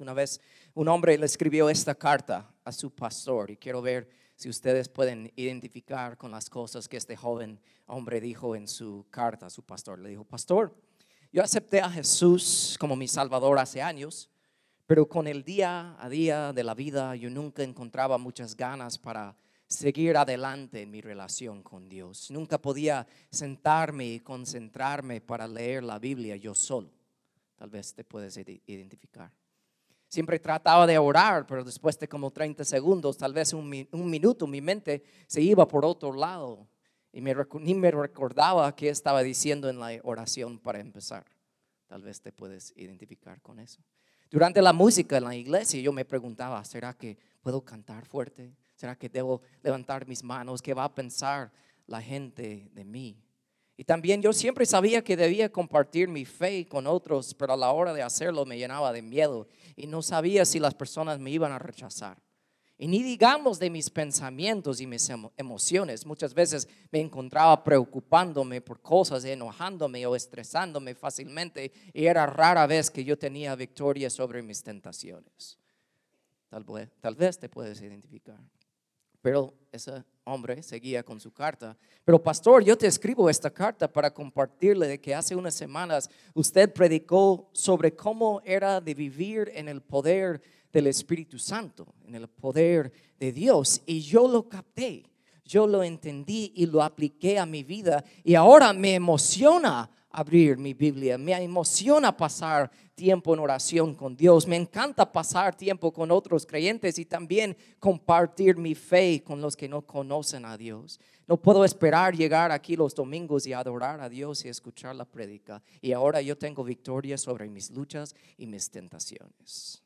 Una vez un hombre le escribió esta carta a su pastor y quiero ver si ustedes pueden identificar con las cosas que este joven hombre dijo en su carta a su pastor. Le dijo, pastor, yo acepté a Jesús como mi Salvador hace años, pero con el día a día de la vida yo nunca encontraba muchas ganas para seguir adelante en mi relación con Dios. Nunca podía sentarme y concentrarme para leer la Biblia yo solo. Tal vez te puedes identificar. Siempre trataba de orar, pero después de como 30 segundos, tal vez un, minuto, mi mente se iba por otro lado y me, ni me recordaba qué estaba diciendo en la oración para empezar. Tal vez te puedes identificar con eso. Durante la música en la iglesia yo me preguntaba, ¿será que puedo cantar fuerte? ¿Será que debo levantar mis manos? ¿Qué va a pensar la gente de mí? Y también yo siempre sabía que debía compartir mi fe con otros, pero a la hora de hacerlo me llenaba de miedo y no sabía si las personas me iban a rechazar. Y ni digamos de mis pensamientos y mis emociones. Muchas veces me encontraba preocupándome por cosas, enojándome o estresándome fácilmente y era rara vez que yo tenía victoria sobre mis tentaciones. Tal vez, tal vez te puedes identificar. Pero ese hombre seguía con su carta. Pero pastor, yo te escribo esta carta para compartirle de que hace unas semanas usted predicó sobre cómo era de vivir en el poder del Espíritu Santo, en el poder de Dios. Y yo lo capté, yo lo entendí y lo apliqué a mi vida. Y ahora me emociona abrir mi Biblia, me emociona pasar tiempo en oración con Dios, me encanta pasar tiempo con otros creyentes y también compartir mi fe con los que no conocen a Dios. No puedo esperar llegar aquí los domingos y adorar a Dios y escuchar la prédica. Y ahora yo tengo victoria sobre mis luchas y mis tentaciones.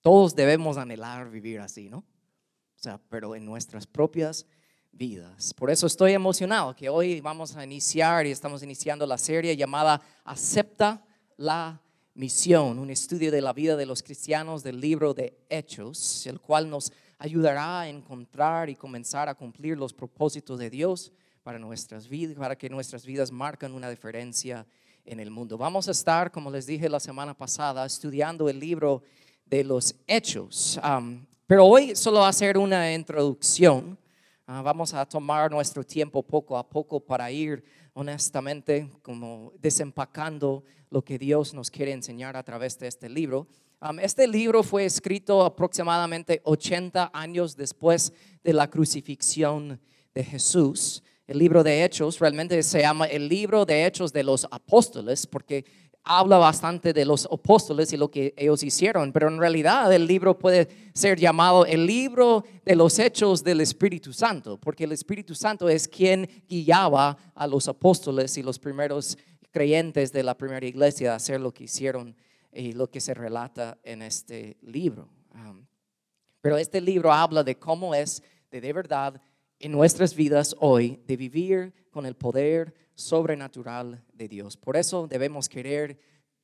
Todos debemos anhelar vivir así, ¿no? O sea, pero en nuestras propias vidas. Por eso estoy emocionado que hoy vamos a iniciar y estamos iniciando la serie llamada Acepta la misión, un estudio de la vida de los cristianos del libro de Hechos, el cual nos ayudará a encontrar y comenzar a cumplir los propósitos de Dios para nuestras vidas, para que nuestras vidas marquen una diferencia en el mundo. Vamos a estar, como les dije la semana pasada, estudiando el libro de los Hechos, um, pero hoy solo hacer una introducción Ah, vamos a tomar nuestro tiempo poco a poco para ir honestamente como desempacando lo que Dios nos quiere enseñar a través de este libro. este libro fue escrito aproximadamente 80 años después de la crucifixión de Jesús. El libro de Hechos realmente se llama el libro de Hechos de los apóstoles porque habla bastante de los apóstoles y lo que ellos hicieron, pero en realidad el libro puede ser llamado el libro de los hechos del Espíritu Santo, porque el Espíritu Santo es quien guiaba a los apóstoles y los primeros creyentes de la primera iglesia a hacer lo que hicieron y lo que se relata en este libro. pero este libro habla de cómo es de, de verdad en nuestras vidas hoy de vivir con el poder sobrenatural de Dios. Por eso debemos querer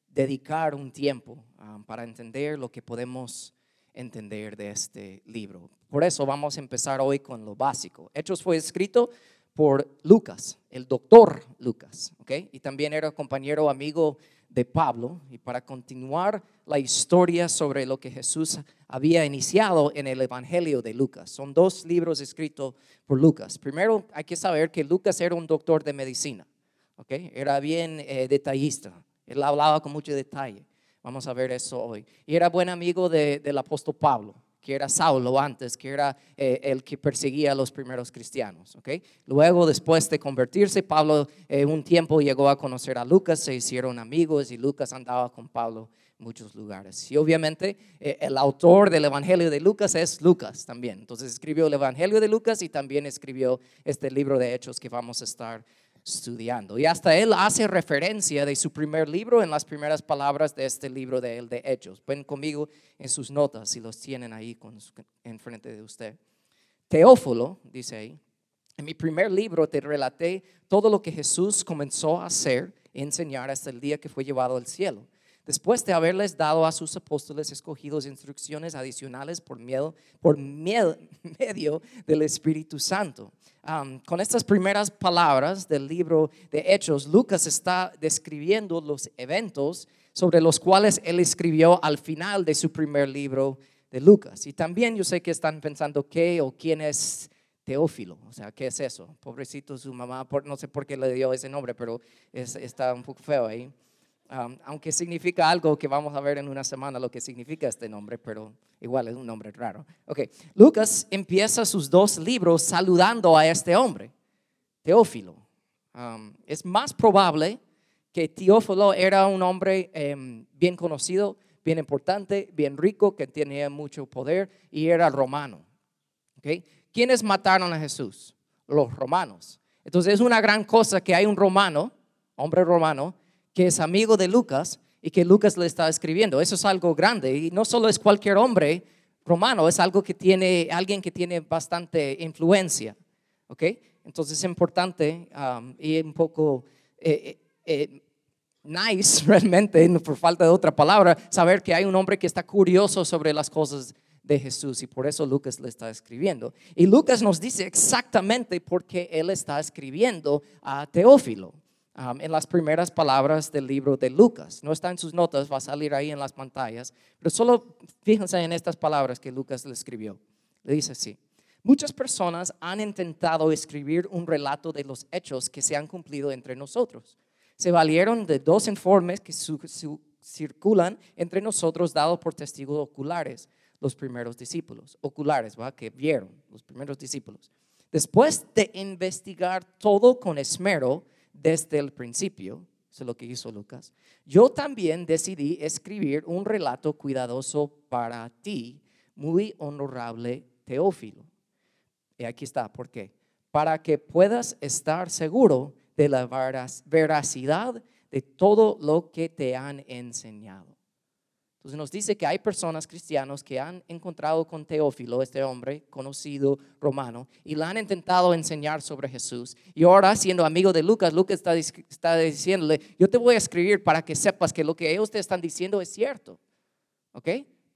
dedicar un tiempo um, para entender lo que podemos entender de este libro. Por eso vamos a empezar hoy con lo básico. Hechos fue escrito por Lucas, el doctor Lucas, ¿ok? Y también era compañero amigo de Pablo. Y para continuar la historia sobre lo que Jesús había iniciado en el Evangelio de Lucas. Son dos libros escritos por Lucas. Primero hay que saber que Lucas era un doctor de medicina, ¿ok? Era bien eh, detallista, él hablaba con mucho detalle. Vamos a ver eso hoy. Y era buen amigo del apóstol Pablo, que era Saulo antes, que era eh, el que perseguía a los primeros cristianos. Luego, después de convertirse, Pablo eh, un tiempo llegó a conocer a Lucas, se hicieron amigos y Lucas andaba con Pablo muchos lugares. Y obviamente eh, el autor del Evangelio de Lucas es Lucas también. Entonces escribió el Evangelio de Lucas y también escribió este libro de Hechos que vamos a estar estudiando. Y hasta él hace referencia de su primer libro en las primeras palabras de este libro de él de Hechos. Ven conmigo en sus notas si los tienen ahí con, en frente de usted. Teófilo, dice ahí, en mi primer libro te relaté todo lo que Jesús comenzó a hacer enseñar hasta el día que fue llevado al cielo después de haberles dado a sus apóstoles escogidos instrucciones adicionales por, miedo, por medio del Espíritu Santo. con estas primeras palabras del libro de Hechos, Lucas está describiendo los eventos sobre los cuales él escribió al final de su primer libro de Lucas. Y también yo sé que están pensando qué o quién es Teófilo, o sea, ¿qué es eso? Pobrecito su mamá, no sé por qué le dio ese nombre, pero está un poco feo ahí. Um, aunque significa algo que vamos a ver en una semana lo que significa este nombre, pero igual es un nombre raro. Ok, Lucas empieza sus dos libros saludando a este hombre, Teófilo. Um, es más probable que Teófilo era un hombre em, bien conocido, bien importante, bien rico, que tenía mucho poder y era romano. Okay. ¿Quiénes mataron a Jesús? Los romanos. Entonces es una gran cosa que hay un romano, hombre romano, que es amigo de Lucas y que Lucas le está escribiendo. Eso es algo grande y no solo es cualquier hombre romano, es algo que tiene alguien que tiene bastante influencia. ¿Ok? Entonces es importante um, y un poco eh, eh, eh, nice realmente, por falta de otra palabra, saber que hay un hombre que está curioso sobre las cosas de Jesús y por eso Lucas le está escribiendo. Y Lucas nos dice exactamente por qué él está escribiendo a Teófilo. Um, en las primeras palabras del libro de Lucas. No está en sus notas, va a salir ahí en las pantallas, pero solo fíjense en estas palabras que Lucas le escribió. Le dice así, muchas personas han intentado escribir un relato de los hechos que se han cumplido entre nosotros. Se valieron de dos informes que circulan entre nosotros dados por testigos oculares, los primeros discípulos, oculares, ¿va? que vieron los primeros discípulos. Después de investigar todo con esmero, desde el principio, eso es lo que hizo Lucas, yo también decidí escribir un relato cuidadoso para ti, muy honorable Teófilo. Y aquí está, ¿por qué? Para que puedas estar seguro de la veracidad de todo lo que te han enseñado. Entonces nos dice que hay personas cristianos que han encontrado con Teófilo, este hombre conocido romano, y le han intentado enseñar sobre Jesús. Y ahora, siendo amigo de Lucas, Lucas está, está diciéndole, yo te voy a escribir para que sepas que lo que ellos te están diciendo es cierto. ¿Ok?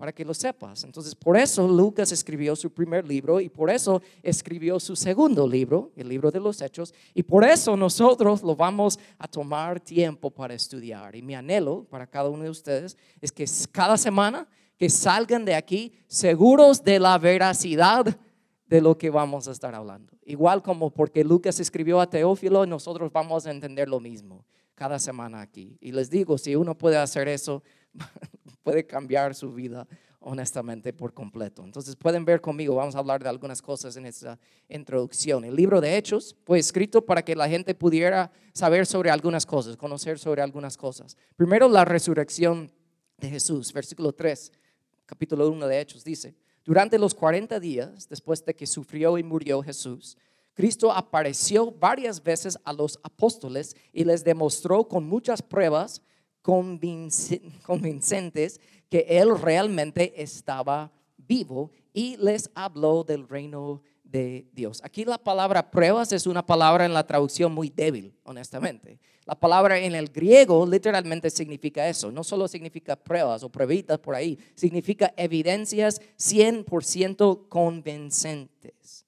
Para que lo sepas. Entonces, por eso Lucas escribió su primer libro y por eso escribió su segundo libro, el libro de los Hechos, y por eso nosotros lo vamos a tomar tiempo para estudiar. Y mi anhelo para cada uno de ustedes es que cada semana que salgan de aquí seguros de la veracidad de lo que vamos a estar hablando. Igual como porque Lucas escribió a Teófilo, nosotros vamos a entender lo mismo cada semana aquí. Y les digo, si uno puede hacer eso, puede cambiar su vida honestamente por completo. Entonces pueden ver conmigo, vamos a hablar de algunas cosas en esta introducción. El libro de Hechos fue escrito para que la gente pudiera saber sobre algunas cosas, conocer sobre algunas cosas. Primero la resurrección de Jesús, versículo 3, capítulo 1 de Hechos dice, durante los 40 días después de que sufrió y murió Jesús, Cristo apareció varias veces a los apóstoles y les demostró con muchas pruebas convincentes que Él realmente estaba vivo y les habló del reino de Dios. Aquí la palabra pruebas es una palabra en la traducción muy débil, honestamente. La palabra en el griego literalmente significa eso. No solo significa pruebas o pruebitas por ahí, significa evidencias 100% convincentes.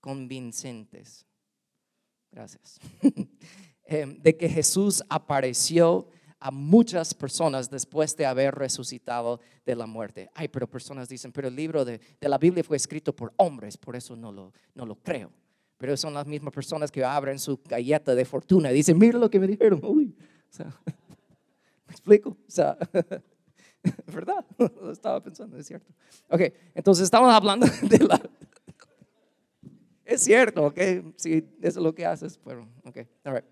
Convincentes. Gracias. Em, de que Jesús apareció a muchas personas después de haber resucitado de la muerte. Ay, pero personas dicen, pero el libro de, la Biblia fue escrito por hombres, por eso no lo, no lo creo. Pero son las mismas personas que abren su galleta de fortuna y dicen, mira lo que me dijeron. Uy, ¿Me explico? O sea, ¿verdad? Lo estaba pensando, es cierto. Ok, entonces estamos hablando de la... Es cierto, ok, si eso es lo que haces, pero, ok, all right.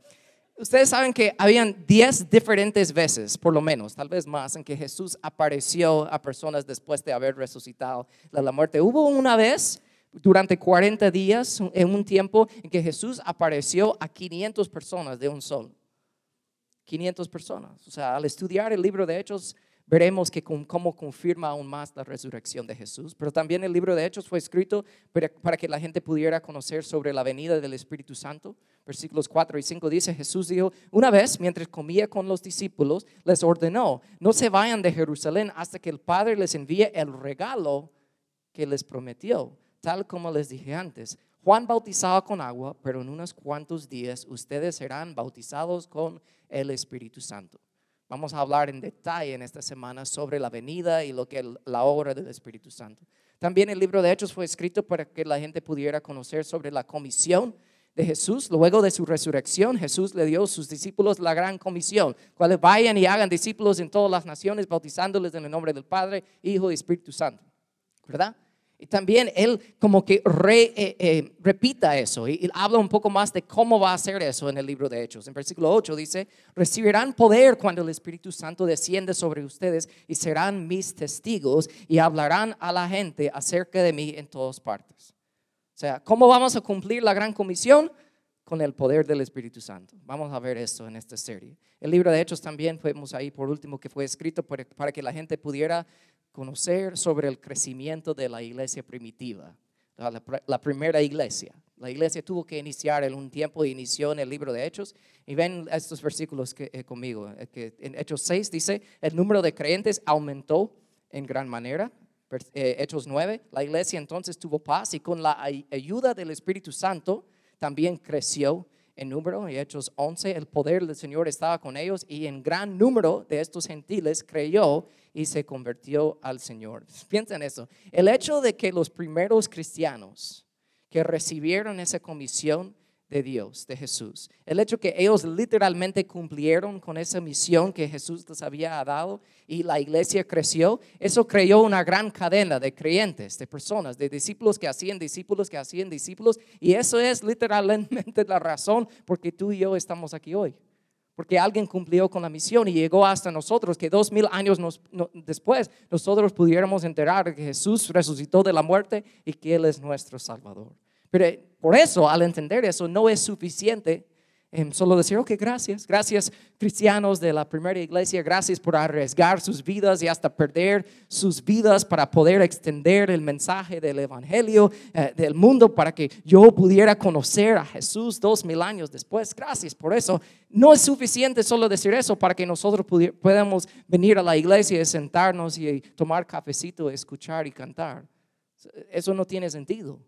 Ustedes saben que habían 10 diferentes veces, por lo menos, tal vez más, en que Jesús apareció a personas después de haber resucitado de la muerte. Hubo una vez durante 40 días, en un tiempo en que Jesús apareció a 500 personas de un sol. 500 personas. O sea, al estudiar el libro de Hechos, veremos que cómo confirma aún más la resurrección de Jesús. Pero también el libro de Hechos fue escrito para, que la gente pudiera conocer sobre la venida del Espíritu Santo. Versículos 4 y 5 dice, Jesús dijo, una vez mientras comía con los discípulos, les ordenó, no se vayan de Jerusalén hasta que el Padre les envíe el regalo que les prometió, tal como les dije antes. Juan bautizaba con agua, pero en unos cuantos días ustedes serán bautizados con el Espíritu Santo. Vamos a hablar en detalle en esta semana sobre la venida y lo que la obra del Espíritu Santo. También el libro de Hechos fue escrito para que la gente pudiera conocer sobre la comisión de Jesús. Luego de su resurrección, Jesús le dio a sus discípulos la gran comisión, cuales vayan y hagan discípulos en todas las naciones, bautizándoles en el nombre del Padre, Hijo y Espíritu Santo. ¿Verdad? Y también él como que eh, eh, repita eso y, habla un poco más de cómo va a hacer eso en el libro de Hechos. En versículo 8 dice, recibirán poder cuando el Espíritu Santo desciende sobre ustedes y serán mis testigos y hablarán a la gente acerca de mí en todas partes. O sea, ¿cómo vamos a cumplir la gran comisión? Con el poder del Espíritu Santo. Vamos a ver esto en esta serie. El libro de Hechos también fuimos ahí por último que fue escrito para que la gente pudiera conocer sobre el crecimiento de la iglesia primitiva, la, primera iglesia. La iglesia tuvo que iniciar en un tiempo, inició en el libro de Hechos. Y ven estos versículos que, eh, conmigo. Eh, que en Hechos 6 dice, el número de creyentes aumentó en gran manera. Eh, Hechos 9, la iglesia entonces tuvo paz y con la ayuda del Espíritu Santo también creció en número. Y Hechos 11, el poder del Señor estaba con ellos y en gran número de estos gentiles creyó y se convirtió al Señor. Piensen eso. El hecho de que los primeros cristianos que recibieron esa comisión de Dios, de Jesús, el hecho que ellos literalmente cumplieron con esa misión que Jesús les había dado y la iglesia creció, eso creó una gran cadena de creyentes, de personas, de discípulos que hacían discípulos, que hacían discípulos, y eso es literalmente la razón por que tú y yo estamos aquí hoy. Porque alguien cumplió con la misión y llegó hasta nosotros, que dos mil años después nosotros pudiéramos enterar que Jesús resucitó de la muerte y que Él es nuestro Salvador. Pero por eso, al entender eso, no es suficiente solo decir, ok, gracias, gracias cristianos de la primera iglesia, gracias por arriesgar sus vidas y hasta perder sus vidas para poder extender el mensaje del Evangelio eh, del mundo para que yo pudiera conocer a Jesús dos mil años después. Gracias por eso. No es suficiente solo decir eso para que nosotros podamos venir a la iglesia y sentarnos y tomar cafecito, escuchar y cantar. Eso no tiene sentido.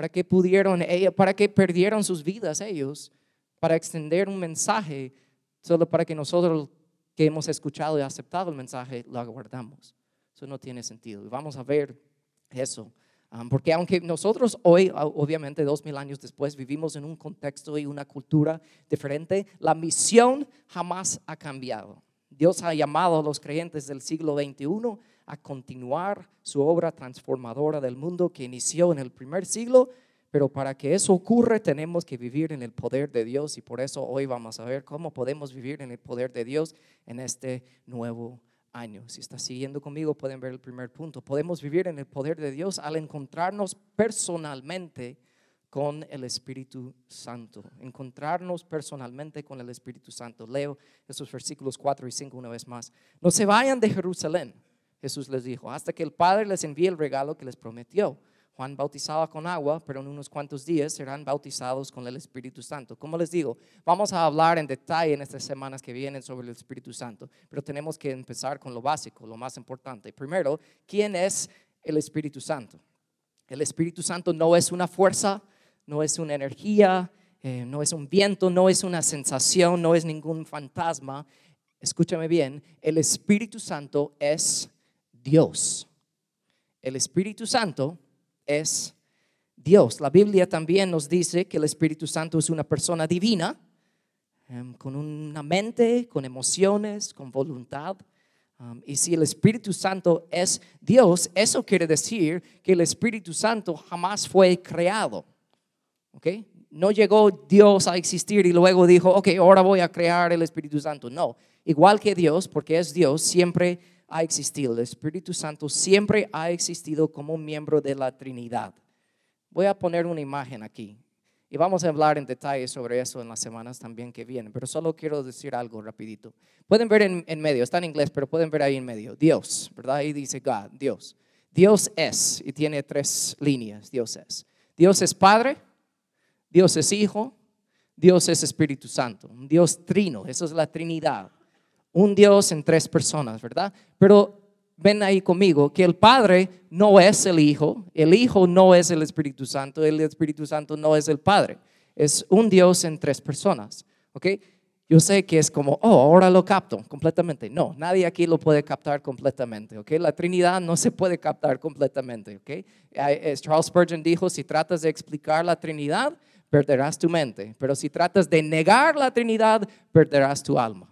¿Para qué pudieron, para qué perdieron sus vidas ellos? para extender un mensaje solo para que nosotros que hemos escuchado y aceptado el mensaje lo aguardamos. Eso no tiene sentido. Y vamos a ver eso. Um, porque aunque nosotros hoy, obviamente dos mil años después, vivimos en un contexto y una cultura diferente, la misión jamás ha cambiado. Dios ha llamado a los creyentes del siglo XXI a continuar su obra transformadora del mundo que inició en el primer siglo pero para que eso ocurra tenemos que vivir en el poder de Dios y por eso hoy vamos a ver cómo podemos vivir en el poder de Dios en este nuevo año. Si está siguiendo conmigo pueden ver el primer punto. Podemos vivir en el poder de Dios al encontrarnos personalmente con el Espíritu Santo. Encontrarnos personalmente con el Espíritu Santo. Leo esos versículos 4 y 5 una vez más. No se vayan de Jerusalén, Jesús les dijo, hasta que el Padre les envíe el regalo que les prometió. Juan bautizaba con agua, pero en unos cuantos días serán bautizados con el Espíritu Santo. Como les digo, vamos a hablar en detalle en estas semanas que vienen sobre el Espíritu Santo, pero tenemos que empezar con lo básico, lo más importante. Primero, ¿quién es el Espíritu Santo? El Espíritu Santo no es una fuerza, no es una energía, eh, no es un viento, no es una sensación, no es ningún fantasma. Escúchame bien, el Espíritu Santo es Dios. El Espíritu Santo es Dios. La Biblia también nos dice que el Espíritu Santo es una persona divina, em, con una mente, con emociones, con voluntad. Y si el Espíritu Santo es Dios, eso quiere decir que el Espíritu Santo jamás fue creado. ¿Ok? No llegó Dios a existir y luego dijo, ok, ahora voy a crear el Espíritu Santo. No, igual que Dios, porque es Dios, siempre ha existido, el Espíritu Santo siempre ha existido como miembro de la Trinidad. Voy a poner una imagen aquí y vamos a hablar en detalle sobre eso en las semanas también que vienen, pero solo quiero decir algo rapidito. Pueden ver en, medio, está en inglés, pero pueden ver ahí en medio, Dios, ¿verdad? Ahí dice God, Dios. Dios es, y tiene tres líneas, Dios es. Dios es Padre, Dios es Hijo, Dios es Espíritu Santo, Dios trino, eso es la Trinidad un Dios en tres personas, ¿verdad? Pero ven ahí conmigo que el Padre no es el Hijo, el Hijo no es el Espíritu Santo, el Espíritu Santo no es el Padre. Es un Dios en tres personas, ¿ok? Yo sé que es como, oh, ahora lo capto completamente. No, nadie aquí lo puede captar completamente, ¿ok? La Trinidad no se puede captar completamente, ¿ok? Charles Spurgeon dijo, si tratas de explicar la Trinidad, perderás tu mente, pero si tratas de negar la Trinidad, perderás tu alma.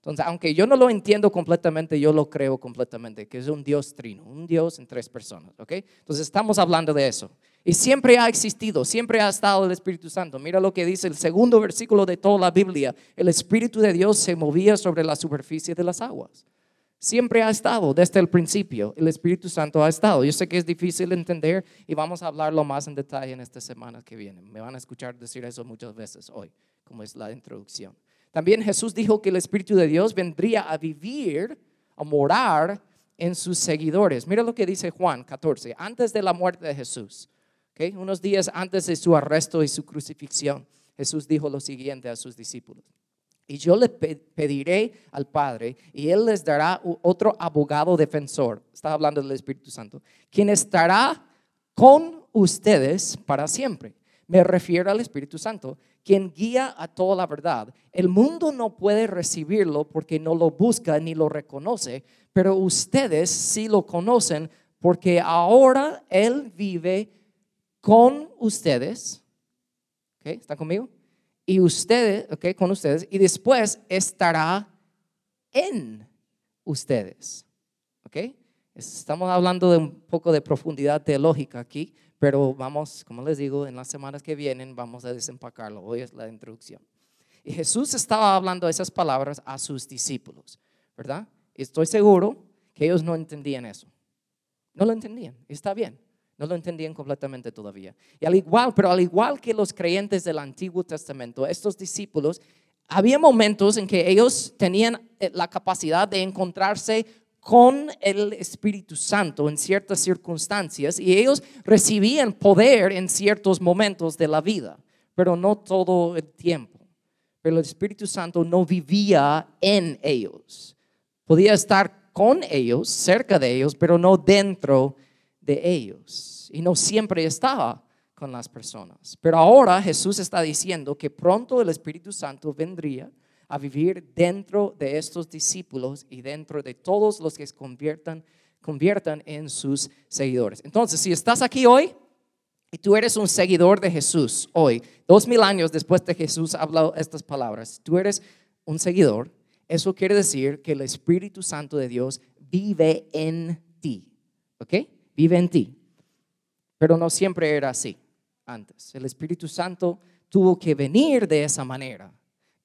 Entonces, aunque yo no lo entiendo completamente, yo lo creo completamente, que es un Dios trino, un Dios en tres personas, ¿ok? Entonces, estamos hablando de eso. Y siempre ha existido, siempre ha estado el Espíritu Santo. Mira lo que dice el segundo versículo de toda la Biblia. El Espíritu de Dios se movía sobre la superficie de las aguas. Siempre ha estado desde el principio. El Espíritu Santo ha estado. Yo sé que es difícil entender y vamos a hablarlo más en detalle en estas semanas que vienen. Me van a escuchar decir eso muchas veces hoy, como es la introducción. También Jesús dijo que el Espíritu de Dios vendría a vivir, a morar en sus seguidores. Mira lo que dice Juan 14, antes de la muerte de Jesús. Unos días antes de su arresto y su crucifixión, Jesús dijo lo siguiente a sus discípulos. Y yo le pediré al Padre y Él les dará otro abogado defensor. Está hablando del Espíritu Santo. Quien estará con ustedes para siempre. Me refiero al Espíritu Santo, quien guía a toda la verdad. El mundo no puede recibirlo porque no lo busca ni lo reconoce, pero ustedes sí lo conocen porque ahora Él vive con ustedes. ¿Okay? ¿Están conmigo? Y ustedes, ¿ok? Con ustedes. Y después estará en ustedes. ¿Ok? Estamos hablando de un poco de profundidad teológica aquí, pero vamos, como les digo, en las semanas que vienen vamos a desempacarlo. Hoy es la introducción. Y Jesús estaba hablando esas palabras a sus discípulos, ¿verdad? Estoy seguro que ellos no entendían eso. No lo entendían. Está bien. No lo entendían completamente todavía. Y al igual, pero al igual que los creyentes del Antiguo Testamento, estos discípulos, había momentos en que ellos tenían eh, la capacidad de encontrarse con el Espíritu Santo en ciertas circunstancias y ellos recibían poder en ciertos momentos de la vida, pero no todo el tiempo. Pero el Espíritu Santo no vivía en ellos. Podía estar con ellos, cerca de ellos, pero no dentro de ellos y no siempre estaba con las personas. Pero ahora Jesús está diciendo que pronto el Espíritu Santo vendría a vivir dentro de estos discípulos y dentro de todos los que se conviertan, conviertan en sus seguidores. Entonces, si estás aquí hoy y tú eres un seguidor de Jesús hoy, dos mil años después de Jesús hablado estas palabras, tú eres un seguidor, eso quiere decir que el Espíritu Santo de Dios vive en ti. ¿Ok? vive en ti. Pero no siempre era así antes. El Espíritu Santo tuvo que venir de esa manera,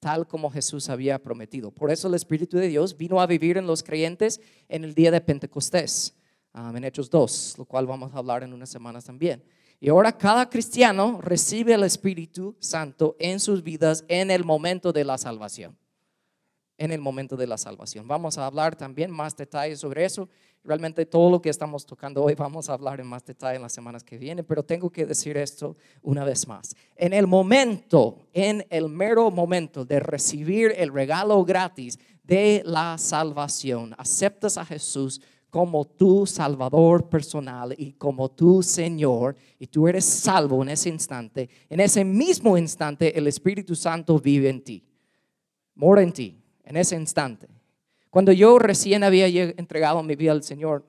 tal como Jesús había prometido. Por eso el Espíritu de Dios vino a vivir en los creyentes en el día de Pentecostés, en Hechos 2, lo cual vamos a hablar en unas semanas también. Y ahora cada cristiano recibe el Espíritu Santo en sus vidas en el momento de la salvación. En el momento de la salvación. Vamos a hablar también más detalles sobre eso Realmente todo lo que estamos tocando hoy vamos a hablar en más detalle en las semanas que vienen, pero tengo que decir esto una vez más. En el momento, en el mero momento de recibir el regalo gratis de la salvación, aceptas a Jesús como tu Salvador personal y como tu Señor, y tú eres salvo en ese instante, en ese mismo instante el Espíritu Santo vive en ti, mora en ti, en ese instante. Cuando yo recién había entregado mi vida al Señor,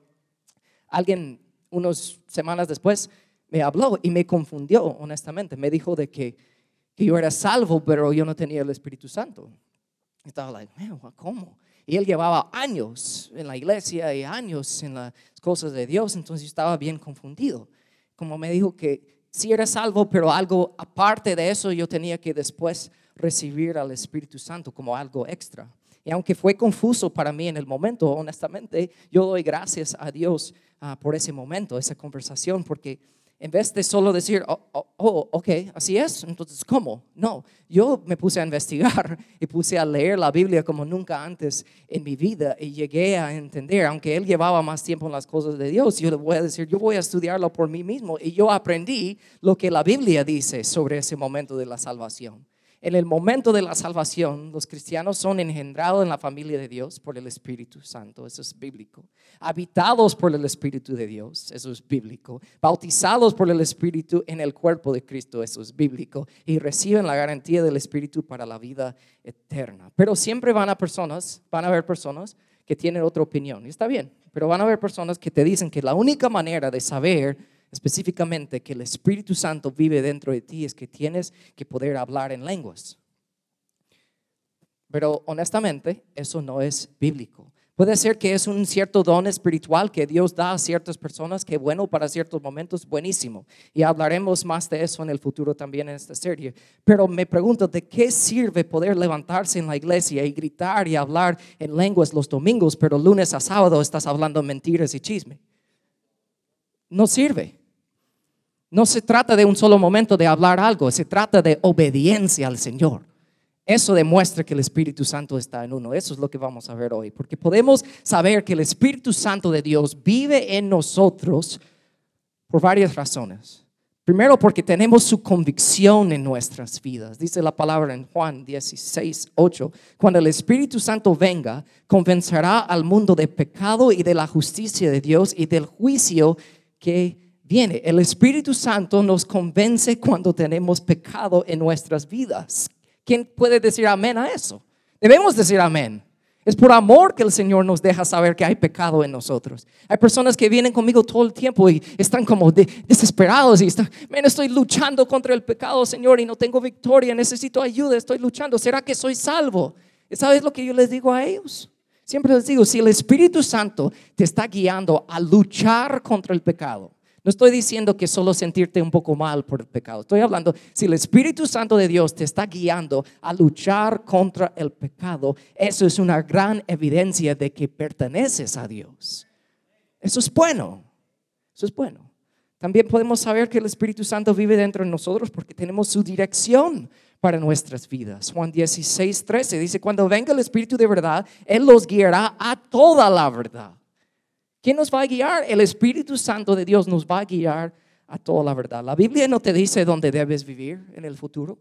alguien unas semanas después me habló y me confundió, honestamente. Me dijo de que, yo era salvo, pero yo no tenía el Espíritu Santo. Estaba like, ¿cómo? Y él llevaba años en la iglesia y años en las cosas de Dios, entonces estaba bien confundido. Como me dijo que sí era salvo, pero algo aparte de eso yo tenía que después recibir al Espíritu Santo como algo extra. Y aunque fue confuso para mí en el momento, honestamente, yo doy gracias a Dios ah, por ese momento, esa conversación, porque en vez de solo decir, oh, oh, oh, ok, así es, entonces, ¿cómo? No, yo me puse a investigar y puse a leer la Biblia como nunca antes en mi vida y llegué a entender, aunque él llevaba más tiempo en las cosas de Dios, yo le voy a decir, yo voy a estudiarlo por mí mismo y yo aprendí lo que la Biblia dice sobre ese momento de la salvación. En el momento de la salvación, los cristianos son engendrados en la familia de Dios por el Espíritu Santo, eso es bíblico. Habitados por el Espíritu de Dios, eso es bíblico. Bautizados por el Espíritu en el cuerpo de Cristo, eso es bíblico. Y reciben la garantía del Espíritu para la vida eterna. Pero siempre van a personas, van a haber personas que tienen otra opinión. Y está bien, pero van a haber personas que te dicen que la única manera de saber específicamente que el Espíritu Santo vive dentro de ti es que tienes que poder hablar en lenguas. Pero honestamente, eso no es bíblico. Puede ser que es un cierto don espiritual que Dios da a ciertas personas, que bueno para ciertos momentos, buenísimo. Y hablaremos más de eso en el futuro también en esta serie. Pero me pregunto, ¿de qué sirve poder levantarse en la iglesia y gritar y hablar en lenguas los domingos, pero lunes a sábado estás hablando mentiras y chisme? No sirve. No se trata de un solo momento de hablar algo, se trata de obediencia al Señor. Eso demuestra que el Espíritu Santo está en uno. Eso es lo que vamos a ver hoy. Porque podemos saber que el Espíritu Santo de Dios vive en nosotros por varias razones. Primero, porque tenemos su convicción en nuestras vidas. Dice la palabra en Juan 16, 8. Cuando el Espíritu Santo venga, convencerá al mundo de pecado y de la justicia de Dios y del juicio que viene. El Espíritu Santo nos convence cuando tenemos pecado en nuestras vidas. ¿Quién puede decir amén a eso? Debemos decir amén. Es por amor que el Señor nos deja saber que hay pecado en nosotros. Hay personas que vienen conmigo todo el tiempo y están como desesperados y están, estoy luchando contra el pecado, Señor, y no tengo victoria, necesito ayuda, estoy luchando. ¿Será que soy salvo? ¿Sabes lo que yo les digo a ellos? Siempre les digo, si el Espíritu Santo te está guiando a luchar contra el pecado, no estoy diciendo que solo sentirte un poco mal por el pecado. Estoy hablando, si el Espíritu Santo de Dios te está guiando a luchar contra el pecado, eso es una gran evidencia de que perteneces a Dios. Eso es bueno. Eso es bueno. También podemos saber que el Espíritu Santo vive dentro de nosotros porque tenemos su dirección para nuestras vidas. Juan 16, 13 dice, cuando venga el Espíritu de verdad, Él los guiará a toda la verdad. ¿Quién nos va a guiar? El Espíritu Santo de Dios nos va a guiar a toda la verdad. La Biblia no te dice dónde debes vivir en el futuro.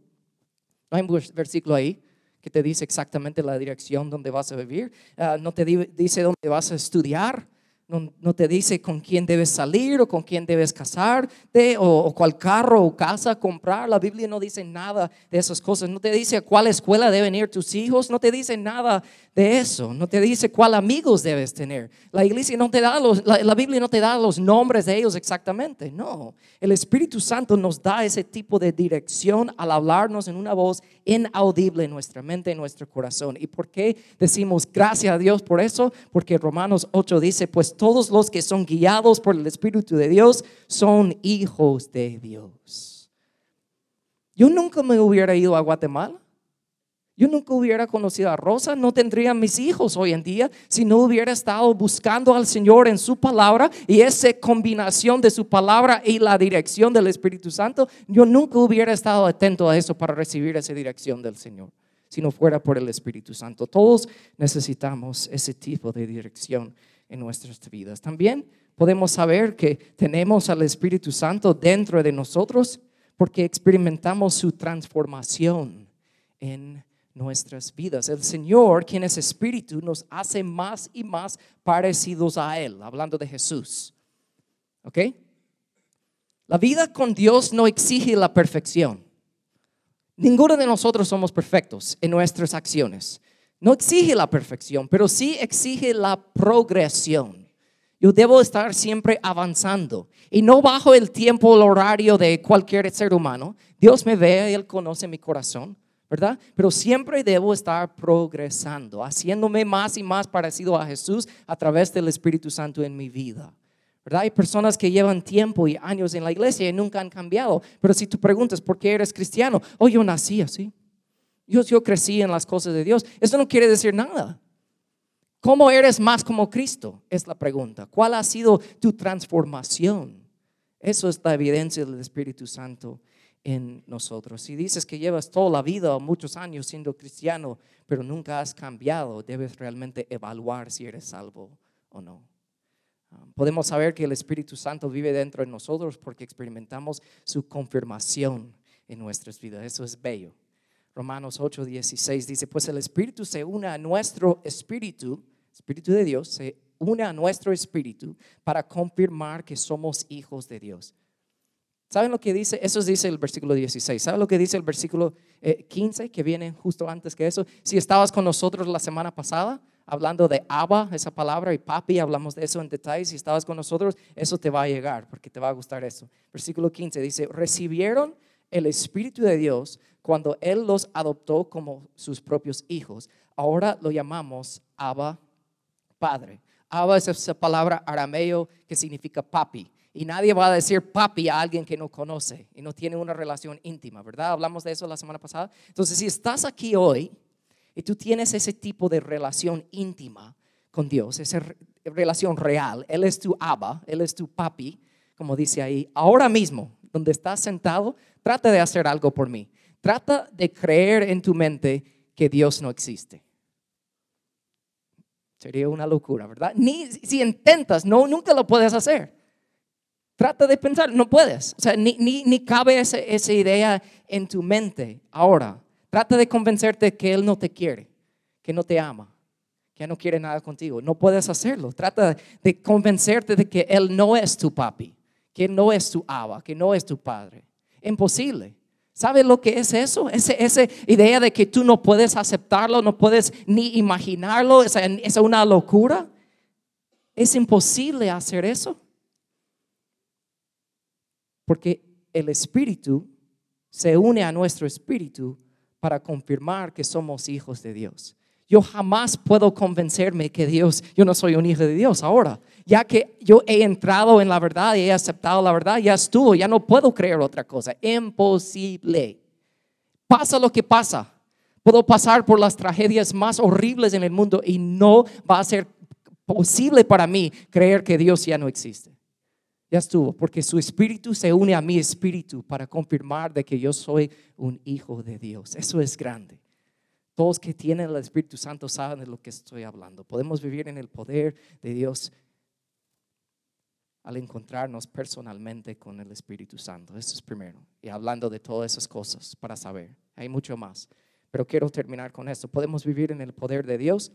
No hay un versículo ahí que te dice exactamente la dirección donde vas a vivir. Ah, no te dice dónde vas a estudiar. No, te dice con quién debes salir o con quién debes casarte o, cuál carro o casa comprar. La Biblia no dice nada de esas cosas. No te dice a cuál escuela deben ir tus hijos. No te dice nada de eso. No te dice cuál amigos debes tener. La iglesia no te da los, la, Biblia no te da los nombres de ellos exactamente. No. El Espíritu Santo nos da ese tipo de dirección al hablarnos en una voz inaudible en nuestra mente, en nuestro corazón. ¿Y por qué decimos gracias a Dios por eso? Porque Romanos 8 dice, pues todos los que son guiados por el Espíritu de Dios son hijos de Dios. Yo nunca me hubiera ido a Guatemala yo nunca hubiera conocido a Rosa, no tendría mis hijos hoy en día si no hubiera estado buscando al Señor en su palabra y esa combinación de su palabra y la dirección del Espíritu Santo. Yo nunca hubiera estado atento a eso para recibir esa dirección del Señor si no fuera por el Espíritu Santo. Todos necesitamos ese tipo de dirección en nuestras vidas. También podemos saber que tenemos al Espíritu Santo dentro de nosotros porque experimentamos su transformación en nuestras vidas. El Señor, quien es espíritu, nos hace más y más parecidos a Él, hablando de Jesús. ¿Ok? La vida con Dios no exige la perfección. Ninguno de nosotros somos perfectos en nuestras acciones. No exige la perfección, pero sí exige la progresión. Yo debo estar siempre avanzando y no bajo el tiempo, el horario de cualquier ser humano. Dios me ve, Él conoce mi corazón. ¿Verdad? Pero siempre debo estar progresando, haciéndome más y más parecido a Jesús a través del Espíritu Santo en mi vida. ¿verdad? Hay personas que llevan tiempo y años en la iglesia y nunca han cambiado. Pero si tú preguntas, ¿por qué eres cristiano? Oh, yo nací así. Yo, yo crecí en las cosas de Dios. Eso no quiere decir nada. ¿Cómo eres más como Cristo? Es la pregunta. ¿Cuál ha sido tu transformación? Eso es la evidencia del Espíritu Santo en nosotros. Si dices que llevas toda la vida muchos años siendo cristiano, pero nunca has cambiado, debes realmente evaluar si eres salvo o no. Ah, podemos saber que el Espíritu Santo vive dentro de nosotros porque experimentamos su confirmación en nuestras vidas. Eso es bello. Romanos 8, 16 dice, pues el Espíritu se une a nuestro Espíritu, Espíritu de Dios, se une a nuestro Espíritu para confirmar que somos hijos de Dios. ¿Saben lo que dice? Eso dice el versículo 16. ¿Saben lo que dice el versículo 15 eh, que viene justo antes que eso? Si estabas con nosotros la semana pasada, hablando de Abba, esa palabra, y papi, hablamos de eso en detalle. Si estabas con nosotros, eso te va a llegar, porque te va a gustar eso. Versículo 15 dice, recibieron el Espíritu de Dios cuando Él los adoptó como sus propios hijos. Ahora lo llamamos Abba Padre. Abba es esa palabra arameo que significa papi. Y nadie va a decir papi a alguien que no conoce y no tiene una relación íntima, ¿verdad? Hablamos de eso la semana pasada. Entonces, si estás aquí hoy y tú tienes ese tipo de relación íntima con Dios, esa relación real, Él es tu Abba, Él es tu papi, como dice ahí, ahora mismo, donde estás sentado, trata de hacer algo por mí. Trata de creer en tu mente que Dios no existe. Sería una locura, ¿verdad? Ni si intentas, no, nunca lo puedes hacer. Trata de pensar, no puedes. O sea, ni, ni, cabe esa, idea en tu mente. Ahora, trata de convencerte que Él no te quiere, que no te ama, que no quiere nada contigo. No puedes hacerlo. Trata de convencerte de que Él no es tu papi, que no es tu aba, que no es tu padre. Imposible. ¿Sabes lo que es eso? esa idea de que tú no puedes aceptarlo, no puedes ni imaginarlo, es, es una locura. Es imposible hacer eso. Porque el Espíritu se une a nuestro Espíritu para confirmar que somos hijos de Dios. Yo jamás puedo convencerme que Dios, yo no soy un hijo de Dios ahora, ya que yo he entrado en la verdad y he aceptado la verdad, ya estuvo, ya no puedo creer otra cosa. Imposible. Pasa lo que pasa. Puedo pasar por las tragedias más horribles en el mundo y no va a ser posible para mí creer que Dios ya no existe. Ya estuvo, porque su espíritu se une a mi espíritu para confirmar de que yo soy un hijo de Dios. Eso es grande. Todos que tienen el Espíritu Santo saben de lo que estoy hablando. Podemos vivir en el poder de Dios al encontrarnos personalmente con el Espíritu Santo. Eso es primero. Y hablando de todas esas cosas para saber. Hay mucho más. Pero quiero terminar con esto. Podemos vivir en el poder de Dios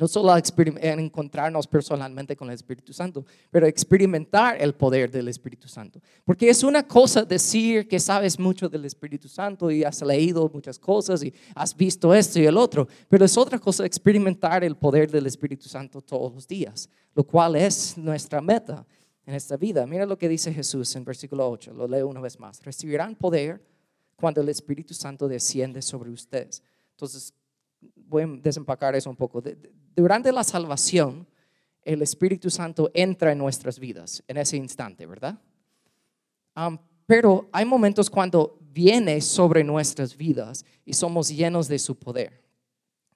no solo encontrarnos personalmente con el Espíritu Santo, pero experimentar el poder del Espíritu Santo. Porque es una cosa decir que sabes mucho del Espíritu Santo y has leído muchas cosas y has visto esto y el otro, pero es otra cosa experimentar el poder del Espíritu Santo todos los días, lo cual es nuestra meta en esta vida. Mira lo que dice Jesús en versículo 8, lo leo una vez más. Recibirán poder cuando el Espíritu Santo desciende sobre ustedes. Entonces, voy a desempacar eso un poco. Durante la salvación, el Espíritu Santo entra en nuestras vidas en ese instante, ¿verdad? pero hay momentos cuando viene sobre nuestras vidas y somos llenos de su poder.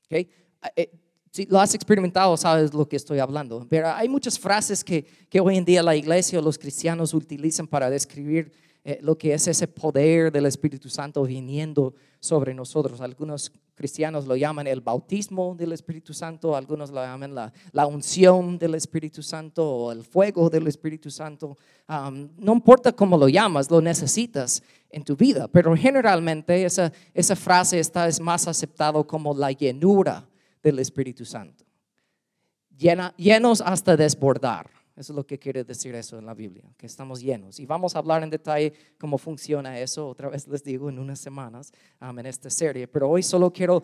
¿okay? Eh, si lo has experimentado, sabes lo que estoy hablando. Pero hay muchas frases que, que hoy en día la iglesia o los cristianos utilizan para describir eh, lo que es ese poder del Espíritu Santo viniendo sobre nosotros. Algunos cristianos lo llaman el bautismo del Espíritu Santo, algunos lo llaman la, la unción del Espíritu Santo o el fuego del Espíritu Santo. no importa cómo lo llamas, lo necesitas en tu vida, pero generalmente esa, esa frase está es más aceptado como la llenura del Espíritu Santo. Llena, llenos hasta desbordar. Eso es lo que quiere decir eso en la Biblia, que estamos llenos. Y vamos a hablar en detalle cómo funciona eso, otra vez les digo, en unas semanas um, en esta serie. Pero hoy solo quiero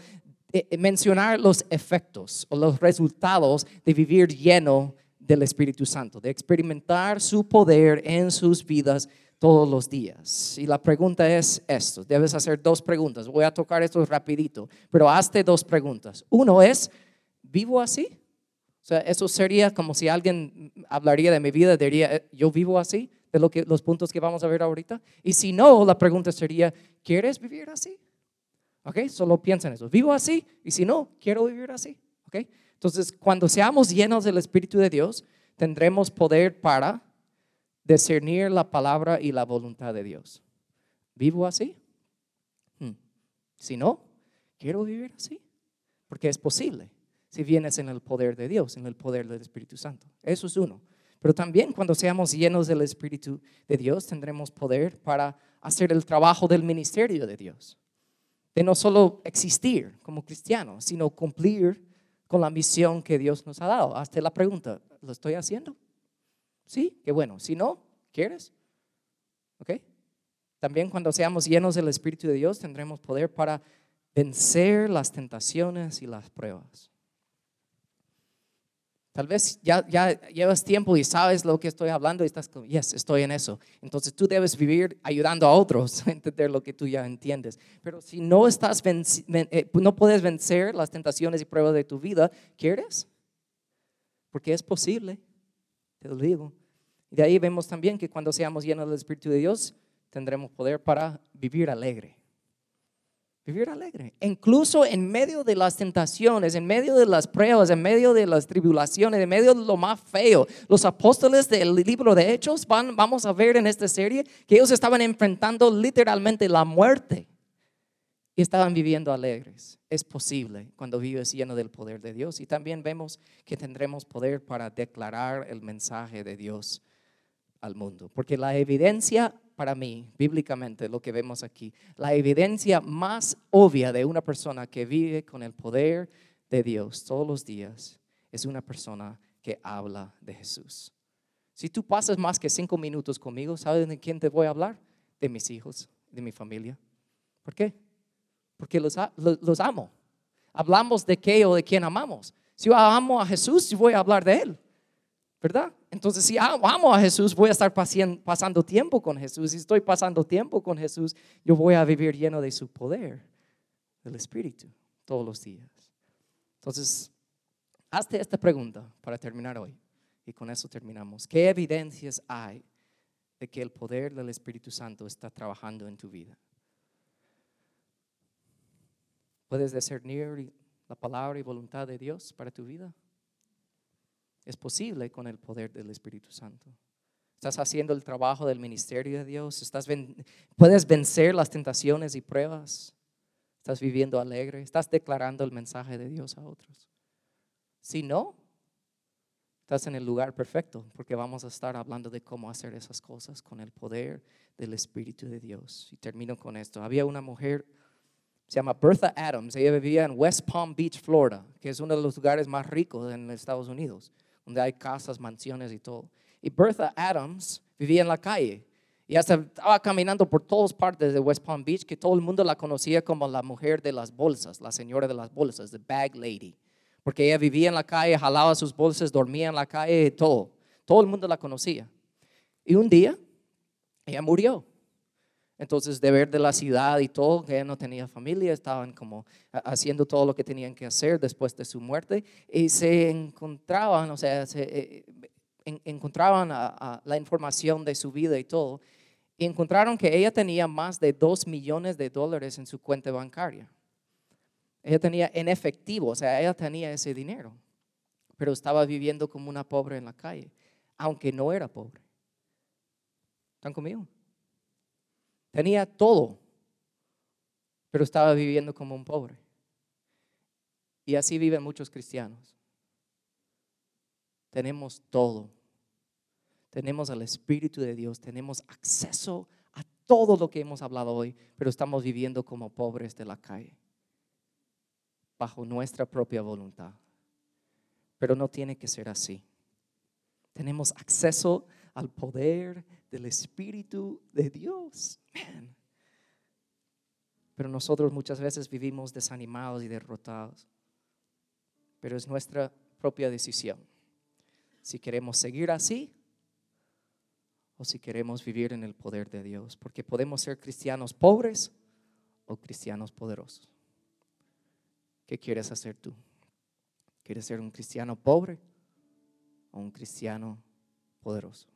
eh, eh, mencionar los efectos o los resultados de vivir lleno del Espíritu Santo, de experimentar su poder en sus vidas todos los días. Y la pregunta es esto, debes hacer dos preguntas. Voy a tocar esto rapidito, pero hazte dos preguntas. Uno es, ¿vivo así? O sea, eso sería como si alguien hablaría de mi vida, diría, eh, yo vivo así, de lo que, los puntos que vamos a ver ahorita. Y si no, la pregunta sería, ¿quieres vivir así? ¿Ok? Solo piensa en eso. ¿Vivo así? Y si no, quiero vivir así. ¿Ok? Entonces, cuando seamos llenos del Espíritu de Dios, tendremos poder para discernir la palabra y la voluntad de Dios. ¿Vivo así? Hmm. Si no, quiero vivir así. Porque es posible si vienes en el poder de Dios, en el poder del Espíritu Santo. Eso es uno. Pero también cuando seamos llenos del Espíritu de Dios, tendremos poder para hacer el trabajo del ministerio de Dios. de no solo existir como cristianos, sino cumplir con la misión que Dios nos ha dado. Hazte la pregunta, ¿lo estoy haciendo? Sí, qué bueno. Si no, ¿quieres? ¿Ok? También cuando seamos llenos del Espíritu de Dios tendremos poder para vencer las tentaciones y las pruebas. Tal vez ya, llevas tiempo y sabes lo que estoy hablando y estás como, yes, estoy en eso. Entonces tú debes vivir ayudando a otros a entender lo que tú ya entiendes. Pero si no estás eh, no puedes vencer las tentaciones y pruebas de tu vida, ¿quieres? Porque es posible, te lo digo. De ahí vemos también que cuando seamos llenos del Espíritu de Dios, tendremos poder para vivir alegre. Vivir alegre. Incluso en medio de las tentaciones, en medio de las pruebas, en medio de las tribulaciones, en medio de lo más feo. Los apóstoles del libro de Hechos, van, vamos a ver en esta serie que ellos estaban enfrentando literalmente la muerte y estaban viviendo alegres. Es posible cuando vives lleno del poder de Dios. Y también vemos que tendremos poder para declarar el mensaje de Dios al mundo. Porque la evidencia para mí, bíblicamente, lo que vemos aquí, la evidencia más obvia de una persona que vive con el poder de Dios todos los días es una persona que habla de Jesús. Si tú pasas más que cinco minutos conmigo, ¿sabes de quién te voy a hablar? De mis hijos, de mi familia. ¿Por qué? Porque los, los amo. Hablamos de qué o de quién amamos. Si yo amo a Jesús, yo voy a hablar de Él. ¿verdad? Entonces, si amo a Jesús, voy a estar pasando tiempo con Jesús. Si estoy pasando tiempo con Jesús, yo voy a vivir lleno de su poder, del Espíritu, todos los días. Entonces, hazte esta pregunta para terminar hoy. Y con eso terminamos. ¿Qué evidencias hay de que el poder del Espíritu Santo está trabajando en tu vida? ¿Puedes discernir la palabra y voluntad de Dios para tu vida? Es posible con el poder del Espíritu Santo. Estás haciendo el trabajo del ministerio de Dios. Estás puedes vencer las tentaciones y pruebas. Estás viviendo alegre. Estás declarando el mensaje de Dios a otros. Si no, estás en el lugar perfecto porque vamos a estar hablando de cómo hacer esas cosas con el poder del Espíritu de Dios. Y termino con esto. Había una mujer, se llama Bertha Adams. Ella vivía en West Palm Beach, Florida, que es uno de los lugares más ricos en Estados Unidos donde hay casas, mansiones y todo. Y Bertha Adams vivía en la calle. Y hasta estaba caminando por todas partes de West Palm Beach, que todo el mundo la conocía como la mujer de las bolsas, la señora de las bolsas, the bag lady. Porque ella vivía en la calle, jalaba sus bolsas, dormía en la calle y todo. Todo el mundo la conocía. Y un día, ella murió. Entonces, de ver de la ciudad y todo, que ella no tenía familia, estaban como haciendo todo lo que tenían que hacer después de su muerte y se encontraban, o sea, se, eh, encontraban la información de su vida y todo, y encontraron que ella tenía más de dos millones de dólares en su cuenta bancaria. Ella tenía en efectivo, o sea, ella tenía ese dinero, pero estaba viviendo como una pobre en la calle, aunque no era pobre. ¿Están conmigo? Tenía todo, pero estaba viviendo como un pobre. Y así viven muchos cristianos. Tenemos todo. Tenemos al Espíritu de Dios, tenemos acceso a todo lo que hemos hablado hoy, pero estamos viviendo como pobres de la calle, bajo nuestra propia voluntad. Pero no tiene que ser así. Tenemos acceso al poder del Espíritu de Dios. Pero nosotros muchas veces vivimos desanimados y derrotados. Pero es nuestra propia decisión. Si queremos seguir así o si queremos vivir en el poder de Dios. Porque podemos ser cristianos pobres o cristianos poderosos. ¿Qué quieres hacer tú? ¿Quieres ser un cristiano pobre o un cristiano poderoso?